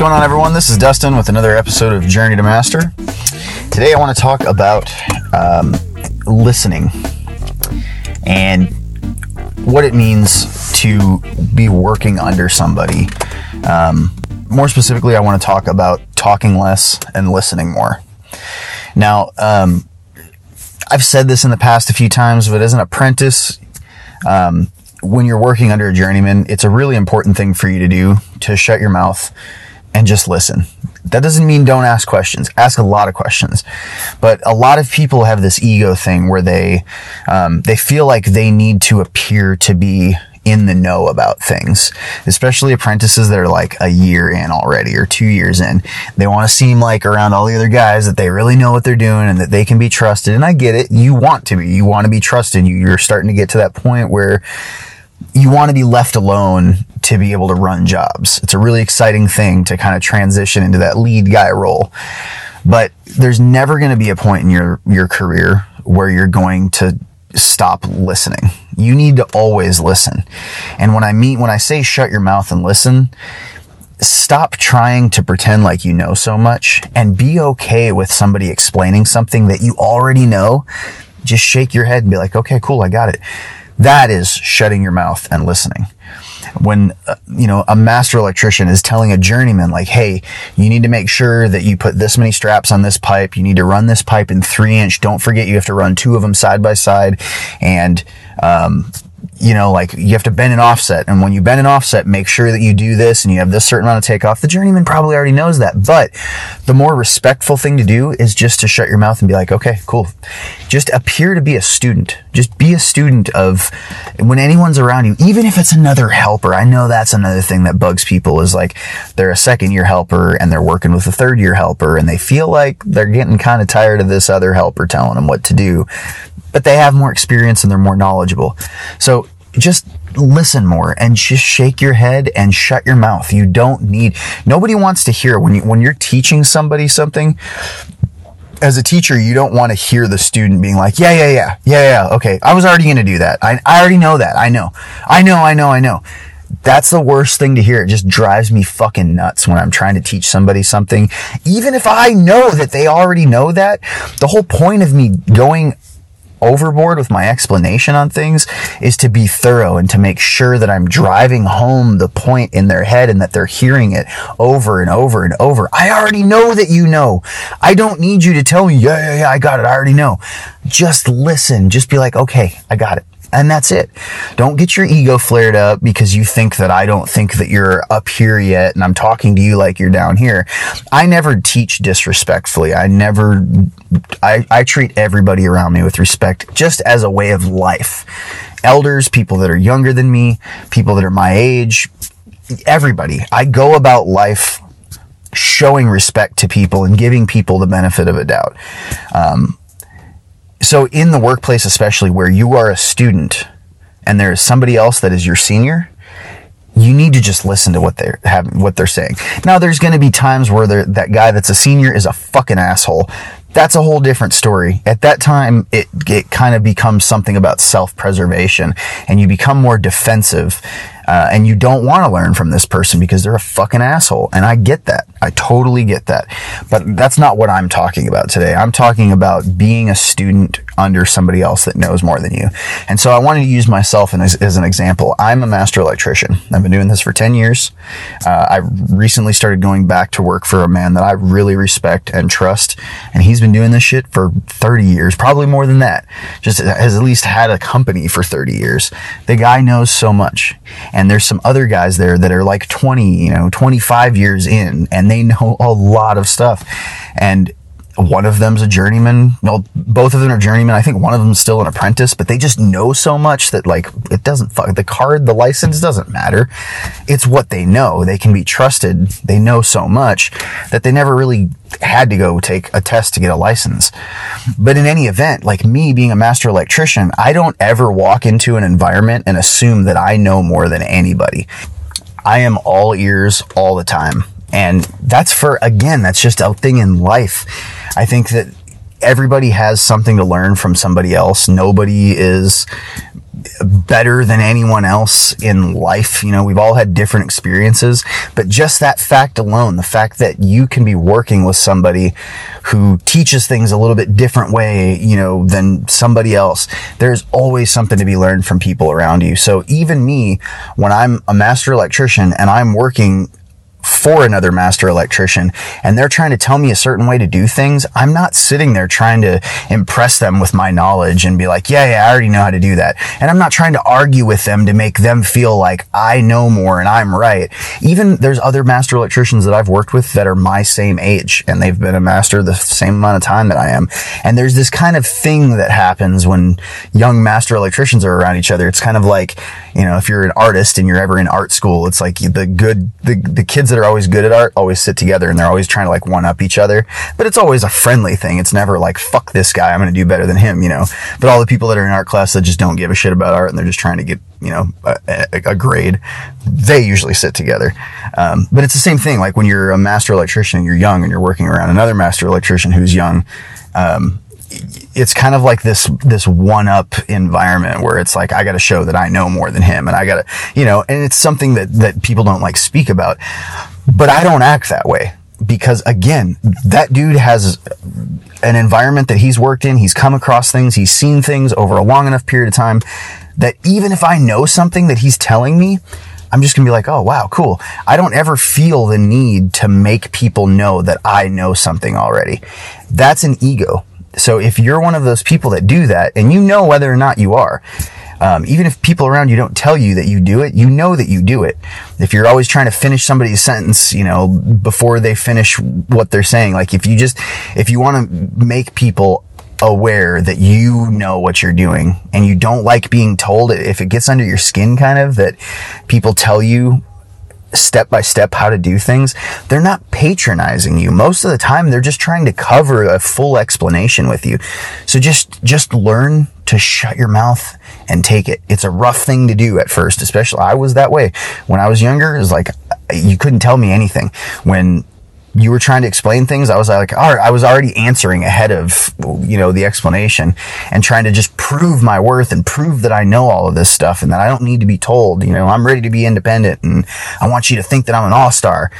going on, everyone? This is Dustin with another episode of Journey to Master. Today, I want to talk about um, listening and what it means to be working under somebody. Um, more specifically, I want to talk about talking less and listening more. Now, um, I've said this in the past a few times, but as an apprentice, um, when you're working under a journeyman, it's a really important thing for you to do to shut your mouth and just listen. That doesn't mean don't ask questions. Ask a lot of questions, but a lot of people have this ego thing where they um, they feel like they need to appear to be in the know about things, especially apprentices that are like a year in already or two years in. They want to seem like around all the other guys that they really know what they're doing and that they can be trusted. And I get it. You want to be. You want to be trusted. You're starting to get to that point where you want to be left alone to be able to run jobs. It's a really exciting thing to kind of transition into that lead guy role. But there's never going to be a point in your, your career where you're going to stop listening. You need to always listen. And when I mean, when I say shut your mouth and listen, stop trying to pretend like you know so much and be okay with somebody explaining something that you already know. Just shake your head and be like, okay, cool, I got it that is shutting your mouth and listening. When, uh, you know, a master electrician is telling a journeyman, like, hey, you need to make sure that you put this many straps on this pipe. You need to run this pipe in three inch. Don't forget you have to run two of them side by side. And, um, you know, like you have to bend an offset. And when you bend an offset, make sure that you do this and you have this certain amount of takeoff. The journeyman probably already knows that. But the more respectful thing to do is just to shut your mouth and be like, okay, cool. Just appear to be a student. Just be a student of when anyone's around you, even if it's another helper. I know that's another thing that bugs people is like they're a second year helper and they're working with a third year helper and they feel like they're getting kind of tired of this other helper telling them what to do but they have more experience and they're more knowledgeable. So just listen more and just shake your head and shut your mouth. You don't need, nobody wants to hear when you, when you're teaching somebody something, as a teacher, you don't want to hear the student being like, yeah, yeah, yeah, yeah, yeah, okay. I was already going to do that. I, I already know that. I know. I know, I know, I know. That's the worst thing to hear. It just drives me fucking nuts when I'm trying to teach somebody something. Even if I know that they already know that, the whole point of me going overboard with my explanation on things is to be thorough and to make sure that I'm driving home the point in their head and that they're hearing it over and over and over. I already know that you know. I don't need you to tell me, yeah, yeah, yeah, I got it. I already know. Just listen. Just be like, okay, I got it. And that's it. Don't get your ego flared up because you think that I don't think that you're up here yet and I'm talking to you like you're down here. I never teach disrespectfully. I never, I, I treat everybody around me with respect just as a way of life. Elders, people that are younger than me, people that are my age, everybody. I go about life showing respect to people and giving people the benefit of a doubt. Um, so in the workplace, especially where you are a student and there is somebody else that is your senior, you need to just listen to what they're having, what they're saying. Now, there's going to be times where that guy that's a senior is a fucking asshole. That's a whole different story. At that time, it, it kind of becomes something about self-preservation and you become more defensive uh, and you don't want to learn from this person because they're a fucking asshole. And I get that. I totally get that. But that's not what I'm talking about today. I'm talking about being a student under somebody else that knows more than you. And so I wanted to use myself as, as an example. I'm a master electrician. I've been doing this for 10 years. Uh, I recently started going back to work for a man that I really respect and trust. And he's been doing this shit for 30 years, probably more than that. Just has at least had a company for 30 years. The guy knows so much. There's some other guys there that are like 20, you know, 25 years in and they know a lot of stuff. And one of them's a journeyman. Well, both of them are journeyman. I think one of them's still an apprentice, but they just know so much that like it doesn't fuck the card, the license doesn't matter. It's what they know. They can be trusted. They know so much that they never really had to go take a test to get a license. But in any event, like me being a master electrician, I don't ever walk into an environment and assume that I know more than anybody. I am all ears all the time. And that's for, again, that's just a thing in life. I think that everybody has something to learn from somebody else. Nobody is better than anyone else in life. You know, we've all had different experiences, but just that fact alone, the fact that you can be working with somebody who teaches things a little bit different way, you know, than somebody else, there's always something to be learned from people around you. So even me, when I'm a master electrician and I'm working for another master electrician and they're trying to tell me a certain way to do things, I'm not sitting there trying to impress them with my knowledge and be like, yeah, yeah, I already know how to do that. And I'm not trying to argue with them to make them feel like I know more and I'm right. Even there's other master electricians that I've worked with that are my same age and they've been a master the same amount of time that I am. And there's this kind of thing that happens when young master electricians are around each other. It's kind of like, you know, if you're an artist and you're ever in art school, it's like the good, the, the kids that are always good at art always sit together and they're always trying to like one up each other. But it's always a friendly thing. It's never like, fuck this guy. I'm going to do better than him, you know. But all the people that are in art class that just don't give a shit about art and they're just trying to get, you know, a, a, a grade, they usually sit together. Um, but it's the same thing. Like when you're a master electrician and you're young and you're working around another master electrician who's young, um, it's kind of like this this one up environment where it's like I got to show that I know more than him and I got to you know and it's something that that people don't like speak about but I don't act that way because again that dude has an environment that he's worked in he's come across things he's seen things over a long enough period of time that even if I know something that he's telling me I'm just gonna be like, oh wow, cool. I don't ever feel the need to make people know that I know something already. That's an ego. So if you're one of those people that do that, and you know whether or not you are, um, even if people around you don't tell you that you do it, you know that you do it. If you're always trying to finish somebody's sentence, you know, before they finish what they're saying, like if you just, if you want to make people aware that you know what you're doing and you don't like being told if it gets under your skin kind of that people tell you step by step how to do things, they're not patronizing you. Most of the time, they're just trying to cover a full explanation with you. So just, just learn to shut your mouth and take it. It's a rough thing to do at first, especially I was that way when I was younger. It was like, you couldn't tell me anything when you were trying to explain things, I was like, all right, I was already answering ahead of, you know, the explanation and trying to just prove my worth and prove that I know all of this stuff and that I don't need to be told, you know, I'm ready to be independent and I want you to think that I'm an all star.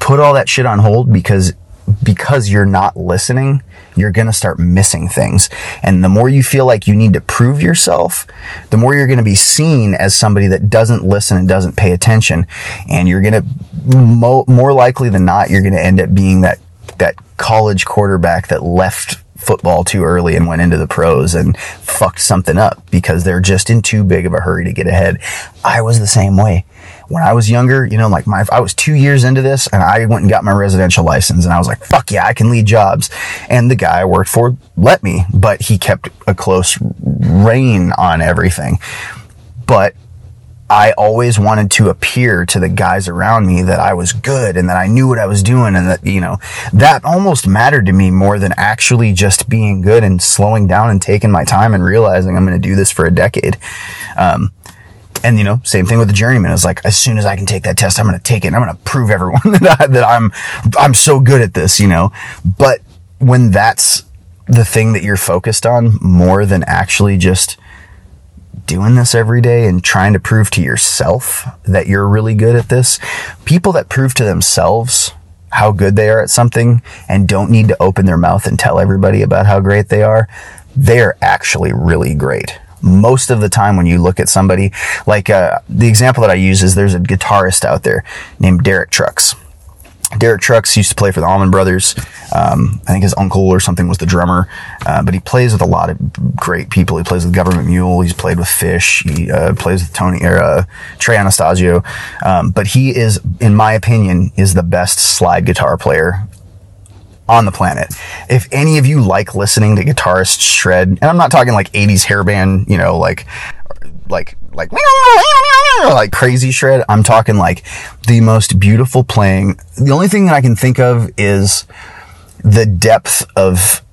Put all that shit on hold because because you're not listening, you're going to start missing things. And the more you feel like you need to prove yourself, the more you're going to be seen as somebody that doesn't listen and doesn't pay attention. And you're going to, mo- more likely than not, you're going to end up being that, that college quarterback that left football too early and went into the pros and fucked something up because they're just in too big of a hurry to get ahead. I was the same way when I was younger, you know, like my, I was two years into this and I went and got my residential license and I was like, fuck yeah, I can lead jobs. And the guy I worked for let me, but he kept a close rein on everything. But I always wanted to appear to the guys around me that I was good and that I knew what I was doing and that, you know, that almost mattered to me more than actually just being good and slowing down and taking my time and realizing I'm going to do this for a decade. Um, and you know, same thing with the journeyman. It's like as soon as I can take that test, I'm going to take it. and I'm going to prove everyone that I, that I'm I'm so good at this. You know, but when that's the thing that you're focused on more than actually just doing this every day and trying to prove to yourself that you're really good at this, people that prove to themselves how good they are at something and don't need to open their mouth and tell everybody about how great they are, they are actually really great most of the time when you look at somebody like uh, the example that I use is there's a guitarist out there named Derek Trucks. Derek Trucks used to play for the Allman Brothers. Um, I think his uncle or something was the drummer, uh, but he plays with a lot of great people. He plays with Government Mule. He's played with Phish. He uh, plays with Tony or uh, Trey Anastasio. Um, but he is, in my opinion, is the best slide guitar player on the planet. If any of you like listening to guitarists shred, and I'm not talking like 80s hairband, you know, like, like, like, like crazy shred. I'm talking like the most beautiful playing. The only thing that I can think of is the depth of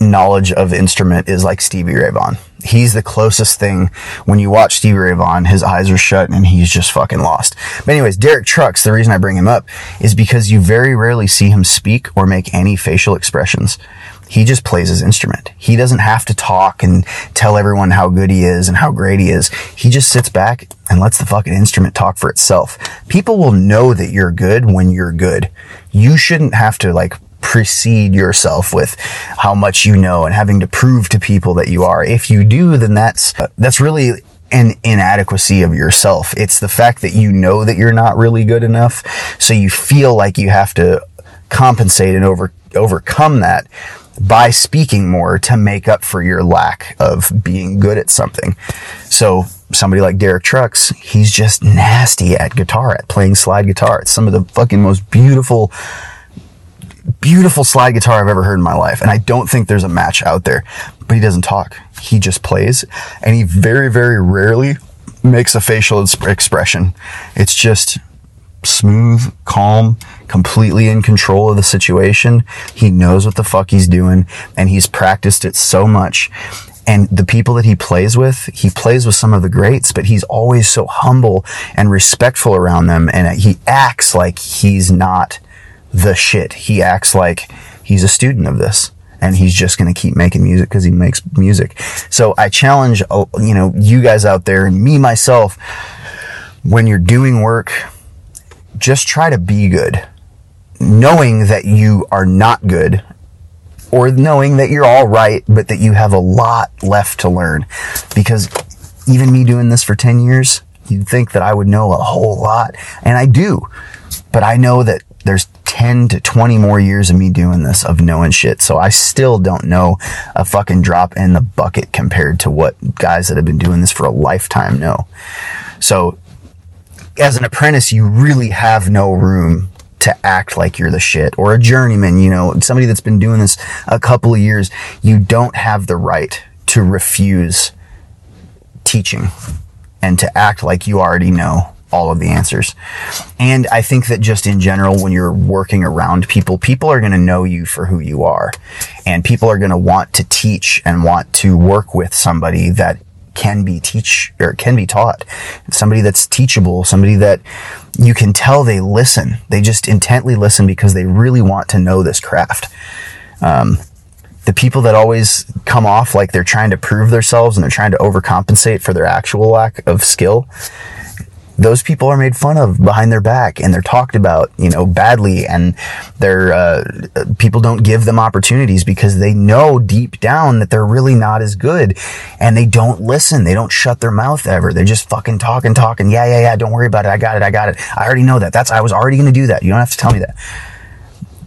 knowledge of instrument is like Stevie Ray Vaughan. He's the closest thing. When you watch Stevie Ray Vaughan, his eyes are shut and he's just fucking lost. But anyways, Derek Trucks, the reason I bring him up is because you very rarely see him speak or make any facial expressions. He just plays his instrument. He doesn't have to talk and tell everyone how good he is and how great he is. He just sits back and lets the fucking instrument talk for itself. People will know that you're good when you're good. You shouldn't have to like precede yourself with how much you know and having to prove to people that you are. If you do, then that's, that's really an inadequacy of yourself. It's the fact that you know that you're not really good enough. So you feel like you have to compensate and over, overcome that by speaking more to make up for your lack of being good at something. So somebody like Derek Trucks, he's just nasty at guitar, at playing slide guitar. It's some of the fucking most beautiful, beautiful slide guitar I've ever heard in my life. And I don't think there's a match out there, but he doesn't talk. He just plays and he very, very rarely makes a facial expression. It's just smooth, calm, completely in control of the situation. He knows what the fuck he's doing and he's practiced it so much. And the people that he plays with, he plays with some of the greats, but he's always so humble and respectful around them. And he acts like he's not the shit. He acts like he's a student of this and he's just going to keep making music because he makes music. So I challenge, uh, you know, you guys out there and me myself, when you're doing work, just try to be good, knowing that you are not good or knowing that you're all right, but that you have a lot left to learn. Because even me doing this for 10 years, you'd think that I would know a whole lot. And I do. But I know that there's 10 to 20 more years of me doing this of knowing shit. So I still don't know a fucking drop in the bucket compared to what guys that have been doing this for a lifetime know. So as an apprentice, you really have no room to act like you're the shit or a journeyman, you know, somebody that's been doing this a couple of years. You don't have the right to refuse teaching and to act like you already know all of the answers. And I think that just in general, when you're working around people, people are going to know you for who you are. And people are going to want to teach and want to work with somebody that can be teach or can be taught. Somebody that's teachable, somebody that you can tell they listen. They just intently listen because they really want to know this craft. Um, the people that always come off like they're trying to prove themselves and they're trying to overcompensate for their actual lack of skill those people are made fun of behind their back and they're talked about, you know, badly and they're, uh, people don't give them opportunities because they know deep down that they're really not as good and they don't listen. They don't shut their mouth ever. They're just fucking talking, talking. Yeah, yeah, yeah. Don't worry about it. I got it. I got it. I already know that. That's, I was already going to do that. You don't have to tell me that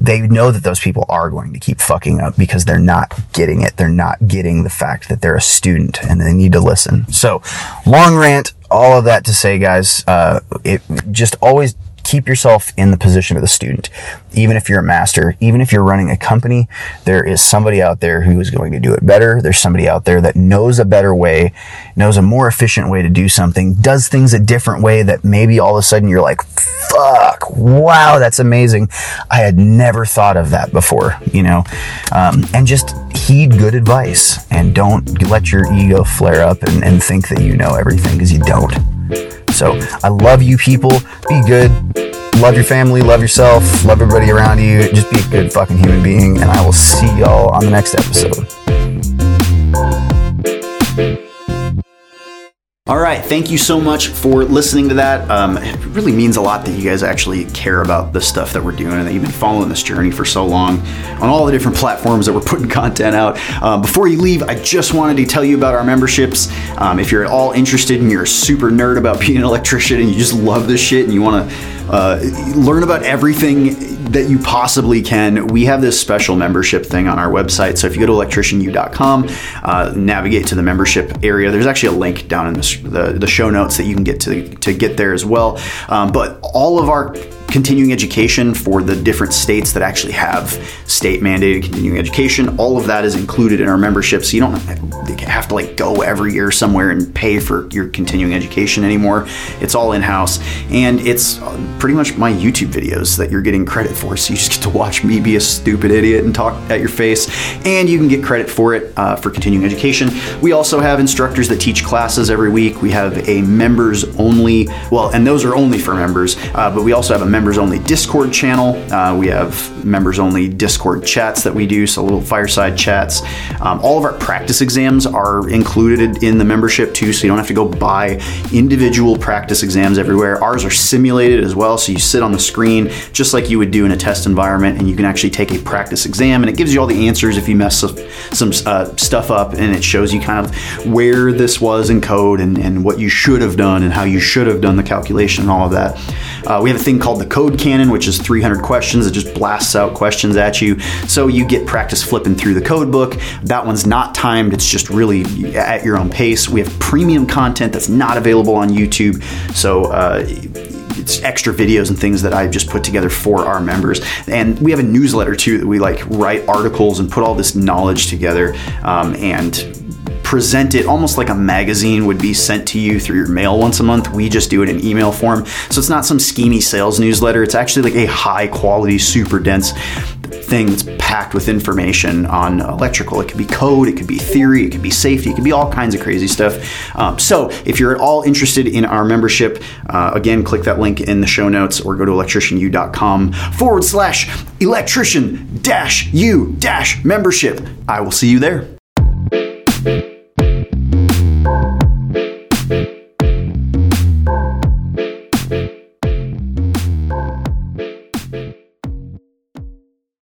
they know that those people are going to keep fucking up because they're not getting it. They're not getting the fact that they're a student and they need to listen. So, long rant, all of that to say, guys, uh, it just always keep yourself in the position of the student. Even if you're a master, even if you're running a company, there is somebody out there who is going to do it better. There's somebody out there that knows a better way, knows a more efficient way to do something, does things a different way that maybe all of a sudden you're like, fuck, wow, that's amazing. I had never thought of that before, you know? Um, and just heed good advice and don't let your ego flare up and, and think that you know everything because you don't. So I love you people. Be good. Love your family. Love yourself. Love everybody around you. Just be a good fucking human being. And I will see y'all on the next episode. All right, thank you so much for listening to that. Um, it really means a lot that you guys actually care about the stuff that we're doing and that you've been following this journey for so long on all the different platforms that we're putting content out. Um, before you leave, I just wanted to tell you about our memberships. Um, if you're at all interested and you're a super nerd about being an electrician and you just love this shit and you want to uh, learn about everything that you possibly can. We have this special membership thing on our website. So if you go to electricianu.com, uh, navigate to the membership area, there's actually a link down in the, the, the show notes that you can get to, to get there as well. Um, but all of our continuing education for the different states that actually have state mandated continuing education. All of that is included in our membership, so you don't have to like go every year somewhere and pay for your continuing education anymore. It's all in house, and it's pretty much my YouTube videos that you're getting credit for. So you just get to watch me be a stupid idiot and talk at your face, and you can get credit for it uh, for continuing education. We also have instructors that teach classes every week. We have a members only, well, and those are only for members, uh, but we also have a member members only Discord channel. Uh, we have members only Discord chats that we do, so little fireside chats. Um, all of our practice exams are included in the membership too, so you don't have to go buy individual practice exams everywhere. Ours are simulated as well, so you sit on the screen just like you would do in a test environment, and you can actually take a practice exam, and it gives you all the answers if you mess some uh, stuff up, and it shows you kind of where this was in code and, and what you should have done and how you should have done the calculation and all of that. Uh, we have a thing called the code cannon, which is 300 questions. It just blasts out questions at you. So you get practice flipping through the code book. That one's not timed, it's just really at your own pace. We have premium content that's not available on YouTube. So, uh, it's extra videos and things that I've just put together for our members. And we have a newsletter too that we like write articles and put all this knowledge together um, and present it almost like a magazine would be sent to you through your mail once a month. We just do it in email form. So it's not some schemy sales newsletter. It's actually like a high quality, super dense thing that's packed with information on electrical. It could be code, it could be theory, it could be safety, it could be all kinds of crazy stuff. Um, so if you're at all interested in our membership, uh, again, click that link in the show notes or go to electricianu.com forward slash electrician dash u dash membership. I will see you there.